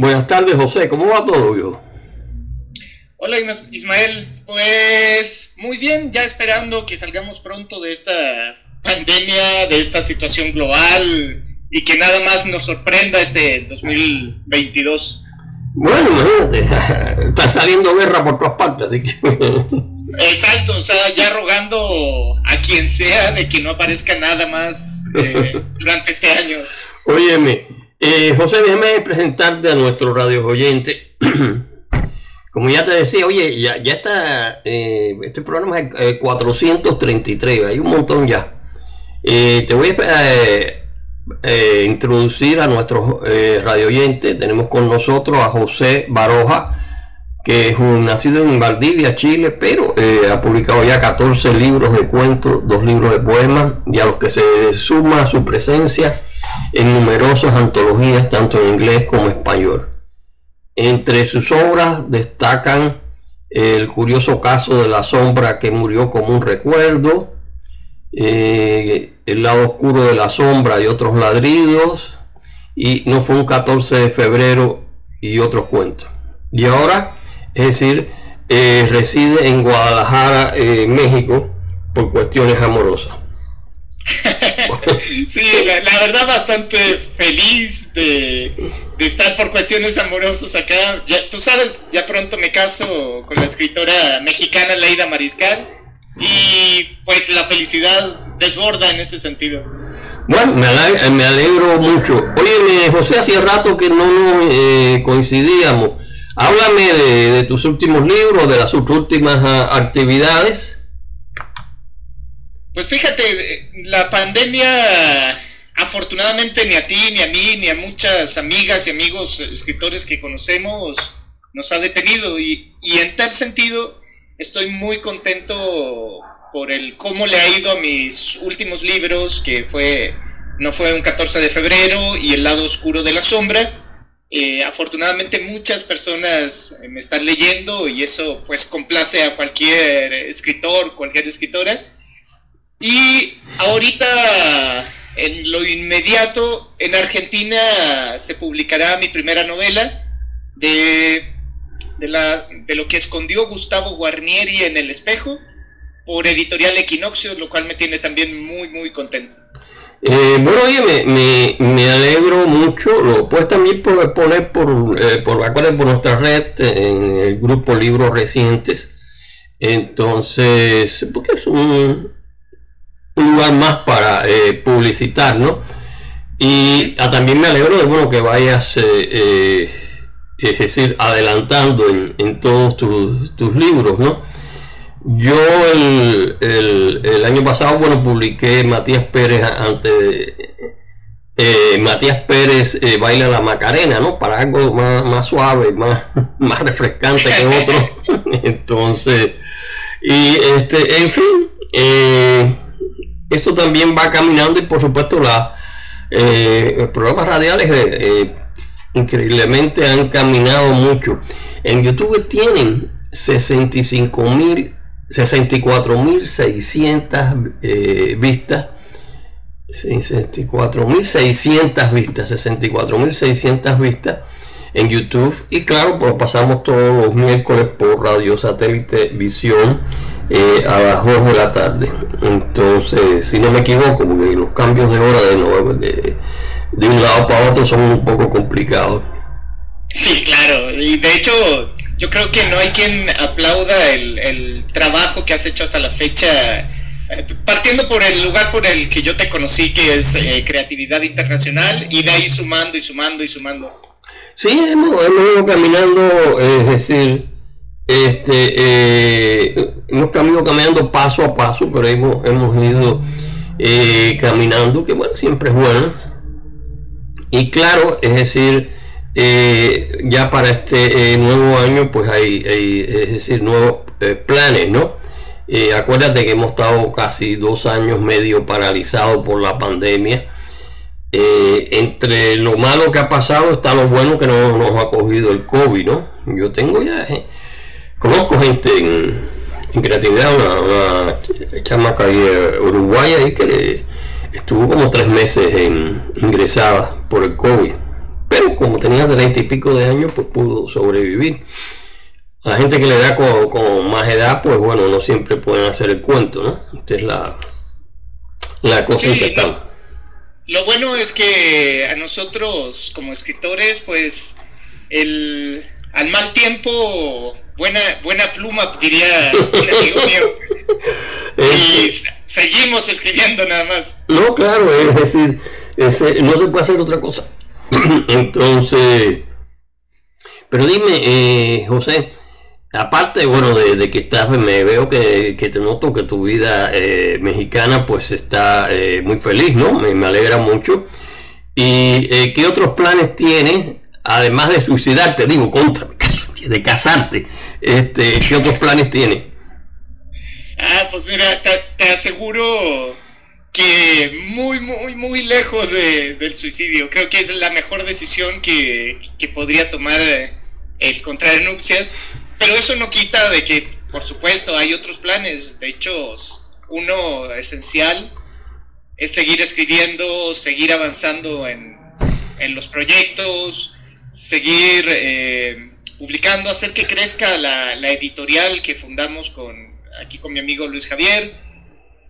Buenas tardes, José. ¿Cómo va todo? Hola, Ismael. Pues muy bien, ya esperando que salgamos pronto de esta pandemia, de esta situación global y que nada más nos sorprenda este 2022. Bueno, imagínate, está saliendo guerra por todas partes, así que... Exacto, o sea, ya rogando a quien sea de que no aparezca nada más eh, durante este año. Óyeme, eh, José, déjame presentarte a nuestro radio oyente. Como ya te decía, oye, ya, está, eh, este programa es 433, hay un montón ya. te voy a introducir a nuestros radio oyentes. Tenemos con nosotros a José Baroja que es un nacido en Valdivia, Chile, pero eh, ha publicado ya 14 libros de cuentos, dos libros de poemas, y a los que se suma su presencia en numerosas antologías, tanto en inglés como español. Entre sus obras destacan el curioso caso de la sombra que murió como un recuerdo, eh, el lado oscuro de la sombra y otros ladridos, y no fue un 14 de febrero y otros cuentos. Y ahora es decir, eh, reside en Guadalajara, eh, México, por cuestiones amorosas. sí, la, verdad bastante feliz de, estar por cuestiones amorosas acá. Ya, tú sabes, ya pronto me caso con la escritora mexicana Leida Mariscal y pues la felicidad desborda en ese sentido. Bueno, me alegro, mucho. Oye, José, hacía rato que no eh, coincidíamos. Háblame de, tus últimos libros, de las últimas ah, actividades. Pues fíjate, la pandemia afortunadamente ni a ti, ni a mí, ni a muchas amigas y amigos escritores que conocemos nos ha detenido y, en tal sentido estoy muy contento por el cómo le ha ido a mis últimos libros, que fue no fue un 14 de febrero y El lado oscuro de la sombra, eh, afortunadamente muchas personas eh, me están leyendo y eso pues complace a cualquier escritor, cualquier escritora. Y ahorita, en lo inmediato, en Argentina se publicará mi primera novela de, de, la, de lo que escondió Gustavo Guarnieri en el espejo por editorial Equinoccio, lo cual me tiene también muy, muy contento. Eh, bueno, oye, me, me, alegro mucho. Lo puedes también poner por, eh, por, por nuestra red en el grupo Libros Recientes. Entonces, porque es un, lugar más para eh, publicitar, ¿no? Y ah, también me alegro de bueno, que vayas, es decir, adelantando en, todos tus, tus libros, ¿no? Yo el, año pasado, bueno, publiqué Matías Pérez ante eh, Matías Pérez eh, baila la Macarena, ¿no? Para algo más, suave, más, más refrescante que otro. Entonces, y este, en fin, eh, esto también va caminando y por supuesto la, los programas radiales increíblemente han caminado mucho. En YouTube tienen 65 mil 64.600 eh, vistas. 64.600 vistas, 64.600 vistas en YouTube y claro, pues pasamos todos los miércoles por radio satélite visión eh, a las 2 de la tarde. Entonces, si no me equivoco, porque los cambios de hora de, nuevo, de, un lado para otro son un poco complicados. Sí, claro, y de hecho yo creo que no hay quien aplauda el, trabajo que has hecho hasta la fecha, partiendo por el lugar por el que yo te conocí, que es eh, creatividad internacional, y de ahí sumando y sumando y sumando. Sí, hemos, ido caminando, es decir, este, eh, hemos caminado caminando paso a paso, pero hemos, hemos ido caminando, que bueno, siempre es bueno. Y claro, es decir, eh, ya para este eh, nuevo año pues hay, es decir, nuevos eh, planes, ¿no? acuérdate que hemos estado casi dos años medio paralizados por la pandemia. Entre lo malo que ha pasado está lo bueno que no nos ha cogido el COVID, ¿no? Yo tengo ya, conozco gente en, creatividad, una, una chamaca uruguaya ahí que estuvo como tres meses en, ingresada por el COVID pero como tenía treinta y pico de años, pues pudo sobrevivir. A la gente que le da con, más edad, pues bueno, no siempre pueden hacer el cuento, ¿no? Esta es la, la cosa que estamos. Lo bueno es que a nosotros como escritores, pues el, al mal tiempo, buena, buena pluma, diría un amigo mío. y seguimos escribiendo nada más. No, claro, es decir, no se puede hacer otra cosa. Entonces, pero dime, eh, José, aparte, bueno, de, que estás, me veo que, te noto que tu vida eh, mexicana pues está eh, muy feliz, ¿no? Me, alegra mucho. ¿Y qué otros planes tienes, además de suicidarte, digo, contra, de casarte? Este, ¿Qué otros planes tienes? Ah, pues mira, te aseguro que muy, muy, muy lejos del suicidio. Creo que es la mejor decisión que, podría tomar eh, el contraer nupcias. Pero eso no quita de que, por supuesto, hay otros planes. De hecho, uno esencial es seguir escribiendo, seguir avanzando en, los proyectos, seguir eh, publicando, hacer que crezca la, la editorial que fundamos con, aquí con mi amigo Luis Javier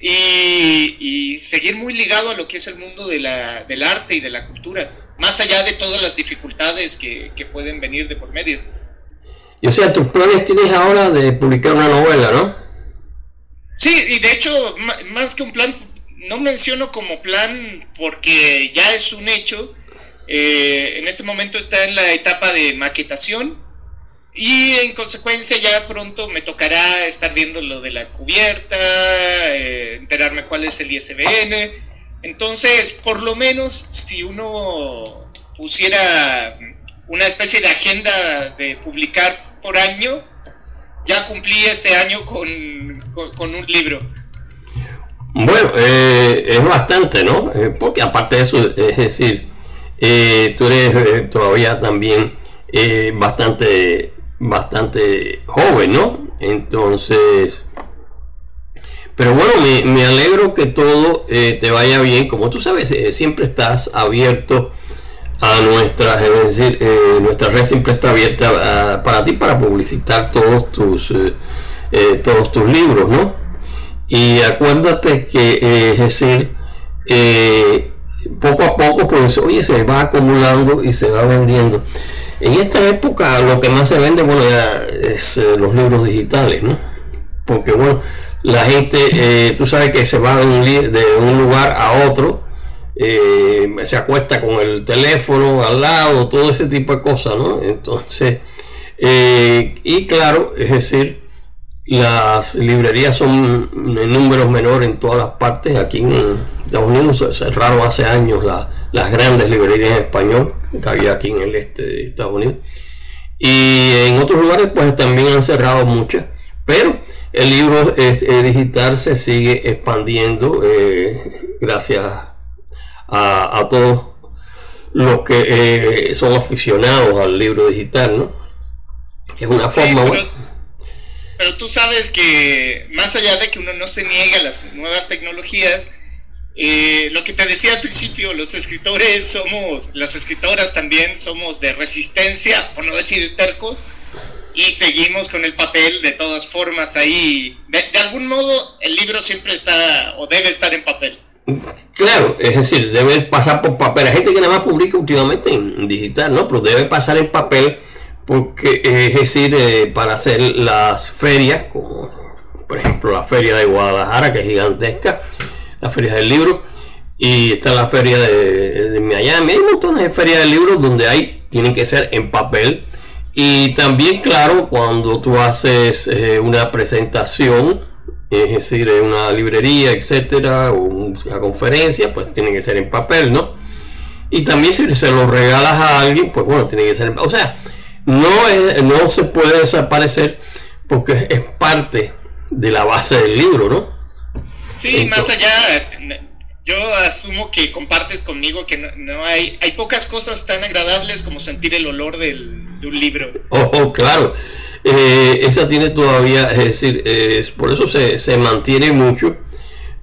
y, seguir muy ligado a lo que es el mundo del arte y de la cultura, más allá de todas las dificultades que, pueden venir de por medio. O sea, tus planes tienes ahora de publicar una novela, ¿no? Sí, y de hecho, más que un plan, no menciono como plan porque ya es un hecho. Eh, en este momento está en la etapa de maquetación y en consecuencia ya pronto me tocará estar viendo lo de la cubierta, eh, enterarme cuál es el ISBN. Entonces, por lo menos si uno pusiera una especie de agenda de publicar por año, ya cumplí este año con, un libro. Bueno, eh, es bastante, ¿no? Eh, porque aparte de eso, es decir, tú eres todavía también bastante bastante joven, ¿no? Entonces, pero bueno, me, alegro que todo eh, te vaya bien. Como tú sabes, eh, siempre estás abierto a nuestra, es decir, eh, nuestra red siempre está abierta ah, para ti para publicitar todos tus, todos tus libros, ¿no? Y acuérdate que, es decir, poco a poco, pues, oye, se va acumulando y se va vendiendo. En esta época lo que más se vende, bueno, es eh, los libros digitales, ¿no? Porque, bueno, la gente, eh, tú sabes que se va de un, lugar a otro, eh, se acuesta con el teléfono al lado, todo ese tipo de cosas, ¿no? Entonces, y claro, es decir, las librerías son en números menores en todas las partes. Aquí en Estados Unidos cerraron hace años las grandes librerías en español que había aquí en el este de Estados Unidos. Y en otros lugares pues también han cerrado muchas. Pero el libro digital se sigue expandiendo eh, gracias a, todos los que eh, son aficionados al libro digital, ¿no? Es una forma... Pero tú sabes que más allá de que uno no se niegue a las nuevas tecnologías, eh, lo que te decía al principio, los escritores somos, las escritoras también somos de resistencia, por no decir tercos, y seguimos con el papel de todas formas ahí. De, algún modo, el libro siempre está o debe estar en papel. Claro, es decir, debe pasar por papel. Hay gente que nada más publica últimamente en digital, ¿no? Pero debe pasar en papel porque es decir, eh, para hacer las ferias, como por ejemplo la feria de Guadalajara, que es gigantesca, la feria del libro, y está la feria de, Miami, hay montones de ferias de libros donde hay, tienen que ser en papel, y también, claro, cuando tú haces eh, una presentación, es decir, una librería, etcétera, o una conferencia, pues tiene que ser en papel, ¿no? Y también si se lo regalas a alguien, pues bueno, tiene que ser en papel. O sea, no, es, no se puede desaparecer porque es parte de la base del libro, ¿no? Sí, más allá, yo asumo que compartes conmigo que no, hay, hay pocas cosas tan agradables como sentir el olor del, de un libro. Oh, oh claro. Eh, esa tiene todavía, es decir, es, por eso se, se, mantiene mucho.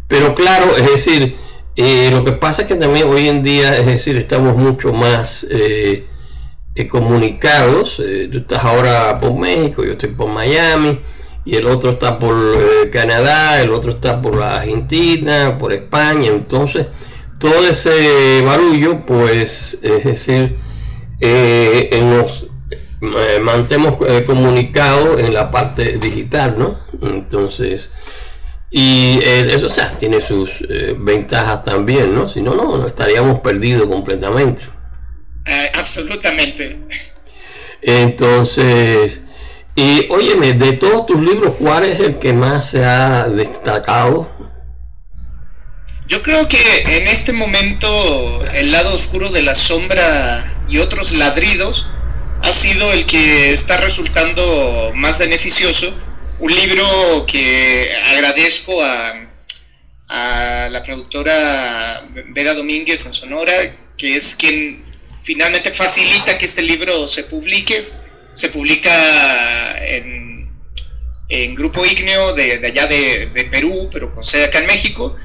Pero claro, es decir, eh, lo que pasa es que también hoy en día, es decir, estamos mucho más... Eh, comunicados. tú estás ahora por México, yo estoy por Miami y el otro está por Canadá, el otro está por la Argentina, por España, entonces todo ese barullo, pues, es decir, eh, nos eh, mantemos eh, comunicados en la parte digital, ¿no? Entonces, y eso, o sea, tiene sus ventajas también, ¿no? Si no, no, no estaríamos perdidos completamente. absolutamente. Entonces, y óyeme, de todos tus libros, ¿cuál es el que más se ha destacado? Yo creo que en este momento el lado oscuro de la sombra y otros ladridos ha sido el que está resultando más beneficioso. Un libro que agradezco a, la productora Vera Domínguez en Sonora, que es quien finalmente facilita que este libro se publique. Se publica en, Grupo Igneo de, de allá de, de Perú, pero con sede acá en México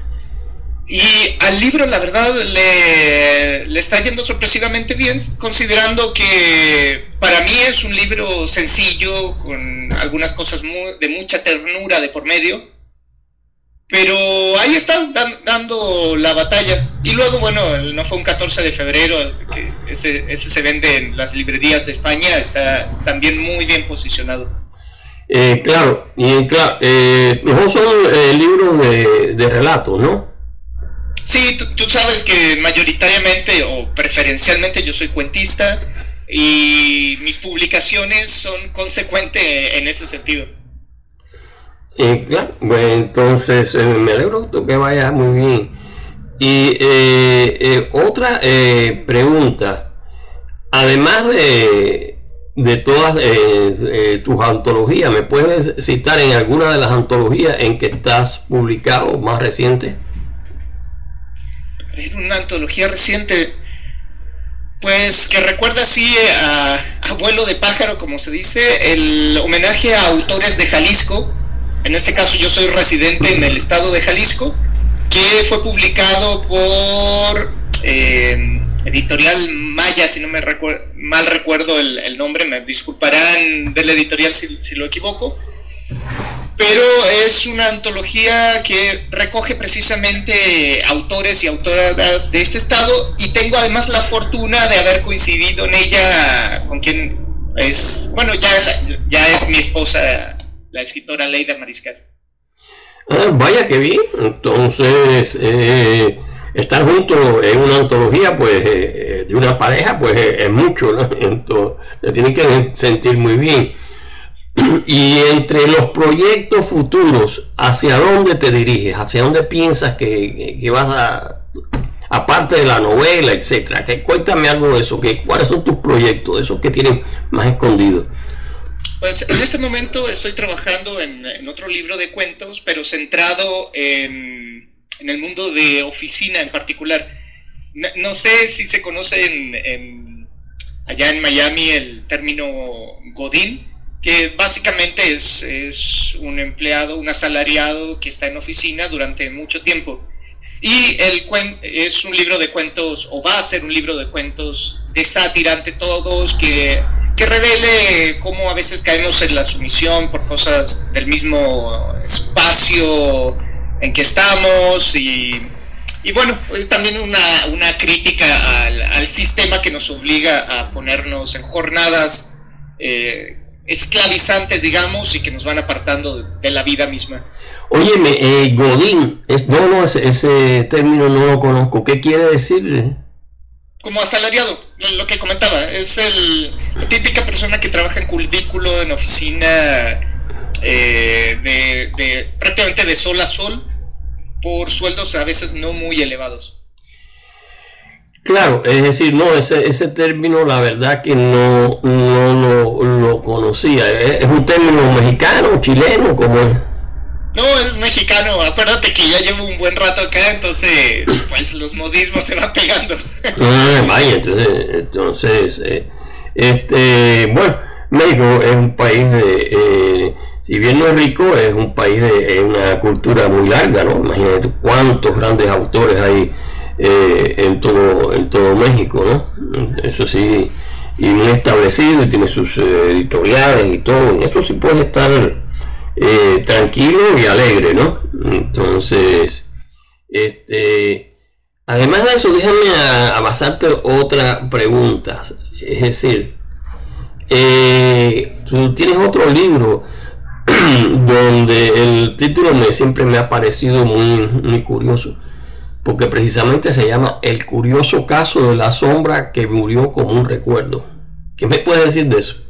y al libro, la verdad, le, está yendo sorpresivamente bien, considerando que para mí es un libro sencillo, con algunas cosas de mucha ternura de por medio. Pero ahí está dando la batalla. Y luego, bueno, no fue un 14 de febrero, que ese, se vende en las librerías de España, está también muy bien posicionado. Eh, claro, y claro, eh, no son eh, libros de, de relatos, ¿no? Sí, tú, sabes que mayoritariamente o preferencialmente yo soy cuentista y mis publicaciones son consecuentes en ese sentido. Y claro, bueno, entonces eh, me alegro que vaya muy bien. Y eh, eh, otra pregunta, además de, de todas tus antologías, ¿me puedes citar en alguna de las antologías en que estás publicado más reciente? En una antología reciente, pues que recuerda así a Abuelo de Pájaro, como se dice, el homenaje a autores de Jalisco. En este caso yo soy residente en el estado de Jalisco, que fue publicado por eh, Editorial Maya, si no me mal recuerdo el, nombre, me disculparán del editorial si, si lo equivoco pero es una antología que recoge precisamente autores y autoras de este estado y tengo además la fortuna de haber coincidido en ella con quien es, bueno, ya, ya es mi esposa, la escritora Leida Mariscal. Ah, vaya que bien, entonces eh, estar juntos en una antología pues eh, de una pareja pues es mucho, ¿no? Entonces, te tienen que sentir muy bien. Y entre los proyectos futuros, ¿hacia dónde te diriges? ¿Hacia dónde piensas que, vas a, aparte de la novela, etcétera? Que, cuéntame algo de eso, que, ¿cuáles son tus proyectos, esos que tienen más escondidos? Pues en este momento estoy trabajando en, otro libro de cuentos, pero centrado en, el mundo de oficina en particular. No, sé si se conoce en, allá en Miami el término Godín que básicamente es, un empleado, un asalariado que está en oficina durante mucho tiempo. Y el es un libro de cuentos, o va a ser un libro de cuentos de sátira ante todos, que, que revele cómo a veces caemos en la sumisión por cosas del mismo espacio en que estamos y, y bueno, es también una, una crítica al, al, sistema que nos obliga a ponernos en jornadas eh, esclavizantes, digamos, y que nos van apartando de, la vida misma. Óyeme, eh, Godín, es, no, no, ese, término no lo conozco. ¿Qué quiere decir? Como asalariado, lo, que comentaba, es el, la típica persona que trabaja en cubículo, en oficina, eh, de, de, prácticamente de sol a sol, por sueldos a veces no muy elevados. Claro, es decir, no, ese, ese término la verdad que no, no lo, conocía. ¿Es, un término mexicano, chileno, como es? No, es mexicano. Acuérdate que ya llevo un buen rato acá, entonces pues los modismos se van pegando. Ah, vaya, entonces, entonces eh, este, bueno, México es un país de, eh, si bien no es rico, es un país de una cultura muy larga, ¿no? Imagínate cuántos grandes autores hay eh, en, todo, en todo México, ¿no? Eso sí, y muy establecido y tiene sus eh, editoriales y todo. En eso sí puedes estar eh, tranquilo y alegre, ¿no? Entonces, este, además de eso, déjame a, basarte otra pregunta. Es decir, eh, tú tienes otro libro donde el título me, siempre me ha parecido muy, muy curioso porque precisamente se llama El curioso caso de la sombra que murió como un recuerdo. ¿Qué me puedes decir de eso?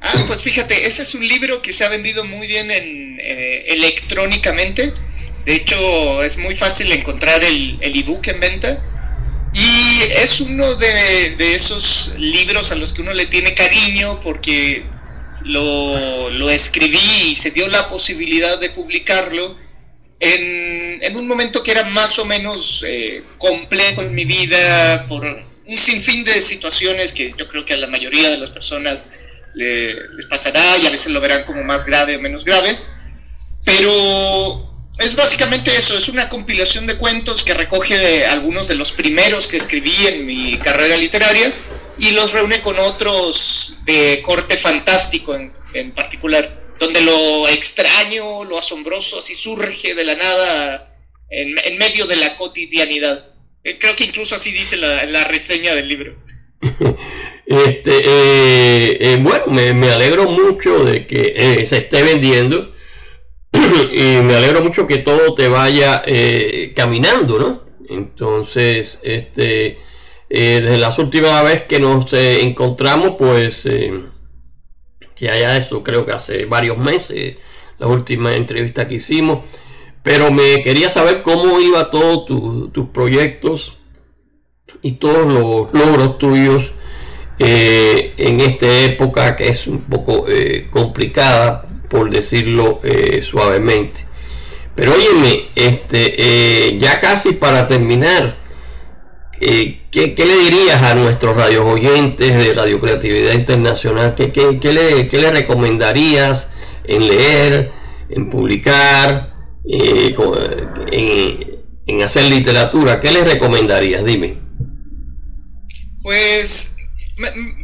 Ah, pues fíjate, ese es un libro que se ha vendido muy bien en, eh, electrónicamente. De hecho, es muy fácil encontrar el ebook en venta. Y es uno de, esos libros a los que uno le tiene cariño porque lo escribí y se dio la posibilidad de publicarlo en, un momento que era más o menos eh, complejo en mi vida por un sinfín de situaciones que yo creo que a la mayoría de las personas les pasará y a veces lo verán como más grave o menos grave. Pero es básicamente eso, es una compilación de cuentos que recoge algunos de los primeros que escribí en mi carrera literaria y los reúne con otros de corte fantástico en, en particular donde lo extraño, lo asombroso, así surge de la nada en, medio de la cotidianidad. Eh, creo que incluso así dice la, reseña del libro. este, eh, eh, bueno, me, alegro mucho de que se esté vendiendo y me alegro mucho que todo te vaya caminando, ¿no? Entonces, este, desde las últimas vez que nos encontramos, pues que haya eso, creo que hace varios meses, la última entrevista que hicimos. Pero me quería saber cómo iba todos tus proyectos y todos los logros tuyos eh, en esta época que es un poco eh, complicada, por decirlo eh, suavemente. Pero óyeme, este, ya casi para terminar, eh, ¿qué, le dirías a nuestros radios oyentes de Radio Creatividad Internacional? ¿Qué, le, recomendarías en leer, en publicar, eh, en, hacer literatura? ¿Qué les recomendarías? Dime. Pues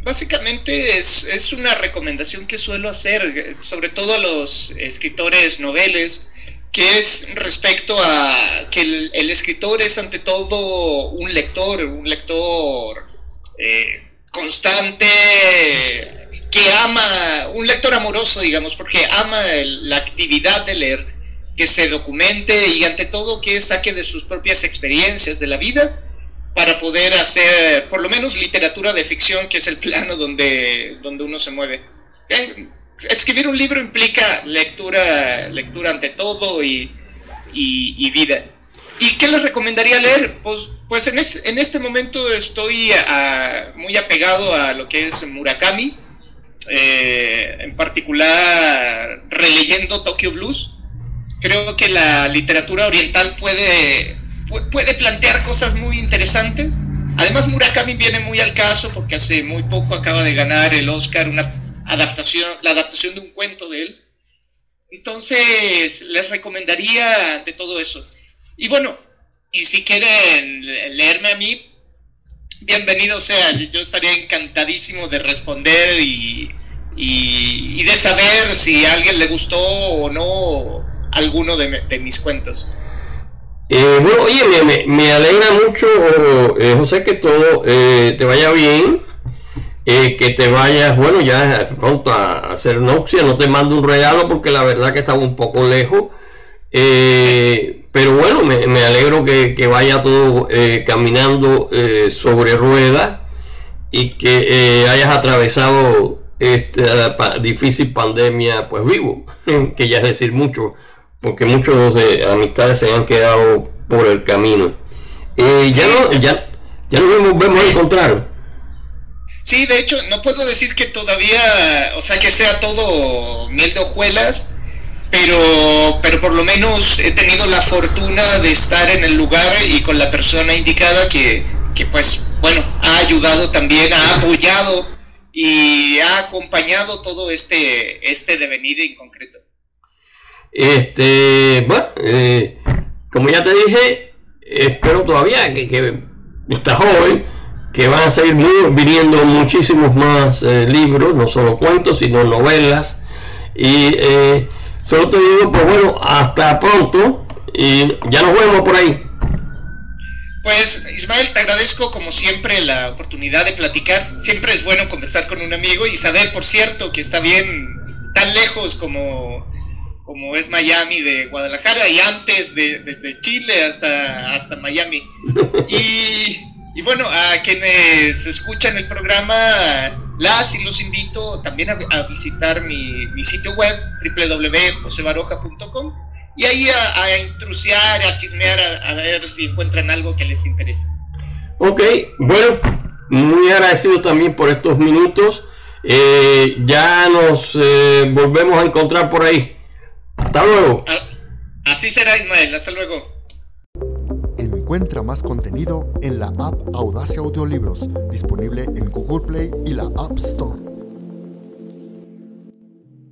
básicamente es, es una recomendación que suelo hacer, sobre todo a los escritores noveles que es respecto a que el, escritor es ante todo un lector, un lector eh, constante, que ama, un lector amoroso, digamos, porque ama la actividad de leer, que se documente y ante todo que saque de sus propias experiencias de la vida para poder hacer por lo menos literatura de ficción, que es el plano donde, donde uno se mueve escribir un libro implica lectura, lectura ante todo y, vida. ¿Y qué les recomendaría leer? Pues, pues en, este, en este momento estoy muy apegado a lo que es Murakami, eh, en particular releyendo Tokyo Blues. Creo que la literatura oriental puede, puede plantear cosas muy interesantes. Además Murakami viene muy al caso porque hace muy poco acaba de ganar el Oscar una adaptación, la adaptación de un cuento de él. Entonces, les recomendaría de todo eso. Y bueno, y si quieren leerme a mí, bienvenido sea. Yo estaría encantadísimo de responder y, y, de saber si a alguien le gustó o no alguno de, mis cuentos. Eh, bueno, oye, me, me, alegra mucho, eh, José, que todo eh, te vaya bien eh, que te vayas, bueno, ya pronto a hacer noccia, no te mando un regalo porque la verdad que estaba un poco lejos. Eh, pero bueno, me, alegro que, vaya todo eh, caminando sobre ruedas y que hayas atravesado esta difícil pandemia pues vivo, que ya es decir mucho, porque muchos de amistades se han quedado por el camino. ya, no, ya, ya nos a encontrar. Sí, de hecho, no puedo decir que todavía, o sea, que sea todo miel de hojuelas, pero, pero por lo menos he tenido la fortuna de estar en el lugar y con la persona indicada que, que pues, bueno, ha ayudado también, ha apoyado y ha acompañado todo este, este devenir en concreto. Este, bueno, eh, como ya te dije, espero todavía que, que estás joven que van a seguir viniendo muchísimos más eh, libros, no solo cuentos, sino novelas. Y eh, solo te digo, pues bueno, hasta pronto y ya nos vemos por ahí. Pues Ismael, te agradezco como siempre la oportunidad de platicar. Siempre es bueno conversar con un amigo y saber, por cierto, que está bien tan lejos como, como es Miami de Guadalajara y antes de, desde Chile hasta, hasta Miami. Y, y bueno, a quienes escuchan el programa, las y los invito también a, visitar mi, mi, sitio web www.josebaroja.com y ahí a, a intrusiar, a chismear, a, ver si encuentran algo que les interese. Ok, bueno, muy agradecido también por estos minutos. Eh, ya nos eh, volvemos a encontrar por ahí. Hasta luego. Así será, Ismael. Hasta luego. Encuentra más contenido en la app Audacia Audiolibros, disponible en Google Play y la App Store.